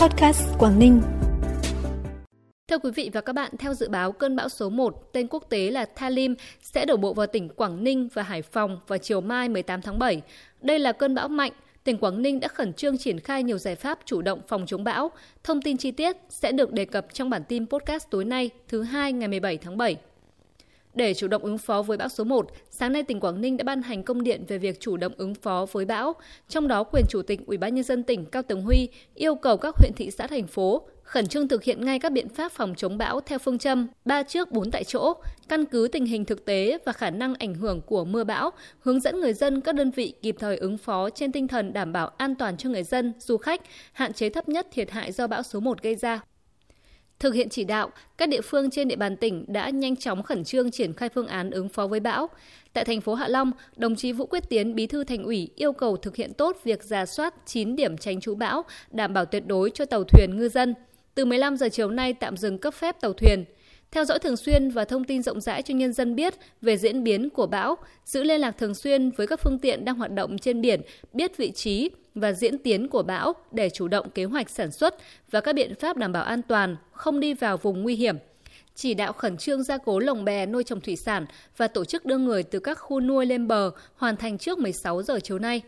Podcast Quảng Ninh. Thưa quý vị và các bạn, theo dự báo cơn bão số 1, tên quốc tế là Thalim, sẽ đổ bộ vào tỉnh Quảng Ninh và Hải Phòng vào chiều mai 18 tháng 7. Đây là cơn bão mạnh, tỉnh Quảng Ninh đã khẩn trương triển khai nhiều giải pháp chủ động phòng chống bão. Thông tin chi tiết sẽ được đề cập trong bản tin podcast tối nay, thứ hai ngày 17 tháng 7. Để chủ động ứng phó với bão số 1, sáng nay tỉnh Quảng Ninh đã ban hành công điện về việc chủ động ứng phó với bão. Trong đó, quyền chủ tịch Ủy ban nhân dân tỉnh Cao Tường Huy yêu cầu các huyện thị xã thành phố khẩn trương thực hiện ngay các biện pháp phòng chống bão theo phương châm ba trước bốn tại chỗ, căn cứ tình hình thực tế và khả năng ảnh hưởng của mưa bão, hướng dẫn người dân các đơn vị kịp thời ứng phó trên tinh thần đảm bảo an toàn cho người dân, du khách, hạn chế thấp nhất thiệt hại do bão số 1 gây ra. Thực hiện chỉ đạo, các địa phương trên địa bàn tỉnh đã nhanh chóng khẩn trương triển khai phương án ứng phó với bão. Tại thành phố Hạ Long, đồng chí Vũ Quyết Tiến, Bí thư Thành ủy yêu cầu thực hiện tốt việc giả soát 9 điểm tránh trú bão, đảm bảo tuyệt đối cho tàu thuyền ngư dân. Từ 15 giờ chiều nay tạm dừng cấp phép tàu thuyền. Theo dõi thường xuyên và thông tin rộng rãi cho nhân dân biết về diễn biến của bão, giữ liên lạc thường xuyên với các phương tiện đang hoạt động trên biển, biết vị trí và diễn tiến của bão để chủ động kế hoạch sản xuất và các biện pháp đảm bảo an toàn, không đi vào vùng nguy hiểm. Chỉ đạo khẩn trương gia cố lồng bè nuôi trồng thủy sản và tổ chức đưa người từ các khu nuôi lên bờ hoàn thành trước 16 giờ chiều nay.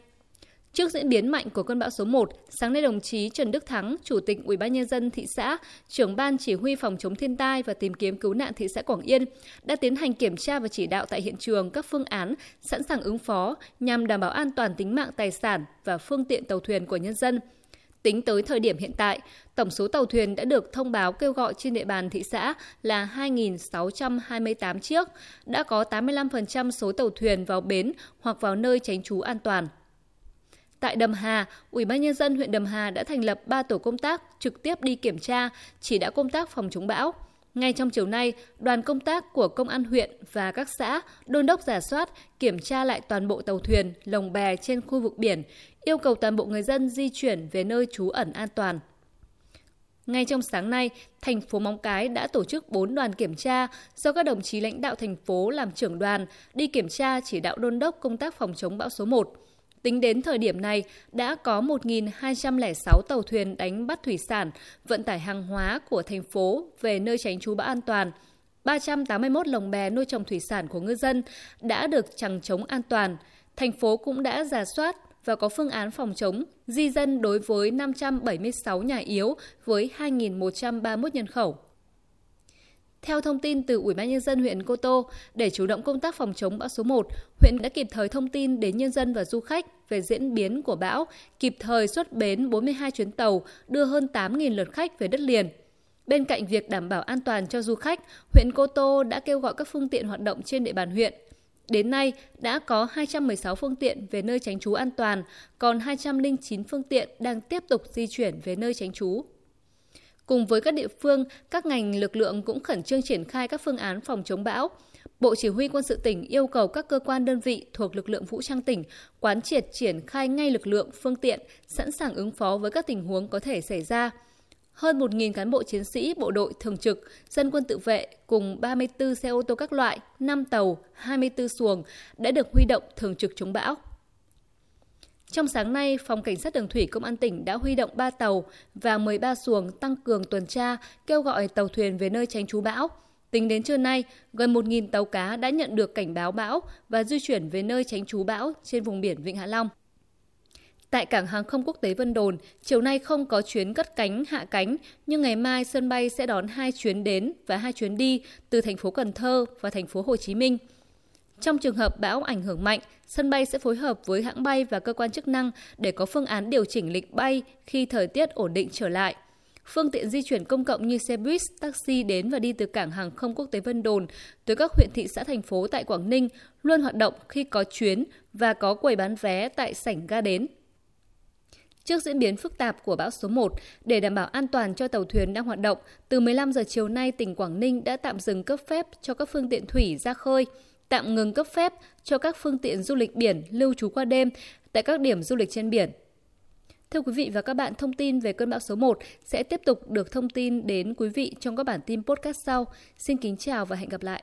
Trước diễn biến mạnh của cơn bão số 1, sáng nay đồng chí Trần Đức Thắng, Chủ tịch Ủy ban nhân dân thị xã, trưởng ban chỉ huy phòng chống thiên tai và tìm kiếm cứu nạn thị xã Quảng Yên đã tiến hành kiểm tra và chỉ đạo tại hiện trường các phương án sẵn sàng ứng phó nhằm đảm bảo an toàn tính mạng tài sản và phương tiện tàu thuyền của nhân dân. Tính tới thời điểm hiện tại, tổng số tàu thuyền đã được thông báo kêu gọi trên địa bàn thị xã là 2.628 chiếc, đã có 85% số tàu thuyền vào bến hoặc vào nơi tránh trú an toàn. Tại Đầm Hà, Ủy ban nhân dân huyện Đầm Hà đã thành lập 3 tổ công tác trực tiếp đi kiểm tra, chỉ đạo công tác phòng chống bão. Ngay trong chiều nay, đoàn công tác của công an huyện và các xã đôn đốc giả soát, kiểm tra lại toàn bộ tàu thuyền, lồng bè trên khu vực biển, yêu cầu toàn bộ người dân di chuyển về nơi trú ẩn an toàn. Ngay trong sáng nay, thành phố Móng Cái đã tổ chức 4 đoàn kiểm tra do các đồng chí lãnh đạo thành phố làm trưởng đoàn đi kiểm tra chỉ đạo đôn đốc công tác phòng chống bão số 1. Tính đến thời điểm này, đã có 1.206 tàu thuyền đánh bắt thủy sản, vận tải hàng hóa của thành phố về nơi tránh trú bão an toàn. 381 lồng bè nuôi trồng thủy sản của ngư dân đã được chẳng chống an toàn. Thành phố cũng đã giả soát và có phương án phòng chống di dân đối với 576 nhà yếu với 2.131 nhân khẩu. Theo thông tin từ Ủy ban nhân dân huyện Cô Tô, để chủ động công tác phòng chống bão số 1, huyện đã kịp thời thông tin đến nhân dân và du khách về diễn biến của bão, kịp thời xuất bến 42 chuyến tàu đưa hơn 8.000 lượt khách về đất liền. Bên cạnh việc đảm bảo an toàn cho du khách, huyện Cô Tô đã kêu gọi các phương tiện hoạt động trên địa bàn huyện. Đến nay, đã có 216 phương tiện về nơi tránh trú an toàn, còn 209 phương tiện đang tiếp tục di chuyển về nơi tránh trú. Cùng với các địa phương, các ngành lực lượng cũng khẩn trương triển khai các phương án phòng chống bão. Bộ Chỉ huy quân sự tỉnh yêu cầu các cơ quan đơn vị thuộc lực lượng vũ trang tỉnh quán triệt triển khai ngay lực lượng, phương tiện, sẵn sàng ứng phó với các tình huống có thể xảy ra. Hơn 1.000 cán bộ chiến sĩ, bộ đội thường trực, dân quân tự vệ cùng 34 xe ô tô các loại, 5 tàu, 24 xuồng đã được huy động thường trực chống bão. Trong sáng nay, Phòng Cảnh sát Đường Thủy Công an tỉnh đã huy động 3 tàu và 13 xuồng tăng cường tuần tra, kêu gọi tàu thuyền về nơi tránh trú bão. Tính đến trưa nay, gần 1.000 tàu cá đã nhận được cảnh báo bão và di chuyển về nơi tránh trú bão trên vùng biển Vịnh Hạ Long. Tại cảng hàng không quốc tế Vân Đồn, chiều nay không có chuyến cất cánh hạ cánh, nhưng ngày mai sân bay sẽ đón hai chuyến đến và hai chuyến đi từ thành phố Cần Thơ và thành phố Hồ Chí Minh. Trong trường hợp bão ảnh hưởng mạnh, sân bay sẽ phối hợp với hãng bay và cơ quan chức năng để có phương án điều chỉnh lịch bay khi thời tiết ổn định trở lại. Phương tiện di chuyển công cộng như xe buýt, taxi đến và đi từ cảng hàng không quốc tế Vân Đồn tới các huyện thị xã thành phố tại Quảng Ninh luôn hoạt động khi có chuyến và có quầy bán vé tại sảnh ga đến. Trước diễn biến phức tạp của bão số 1, để đảm bảo an toàn cho tàu thuyền đang hoạt động, từ 15 giờ chiều nay tỉnh Quảng Ninh đã tạm dừng cấp phép cho các phương tiện thủy ra khơi tạm ngừng cấp phép cho các phương tiện du lịch biển lưu trú qua đêm tại các điểm du lịch trên biển. Thưa quý vị và các bạn, thông tin về cơn bão số 1 sẽ tiếp tục được thông tin đến quý vị trong các bản tin podcast sau. Xin kính chào và hẹn gặp lại.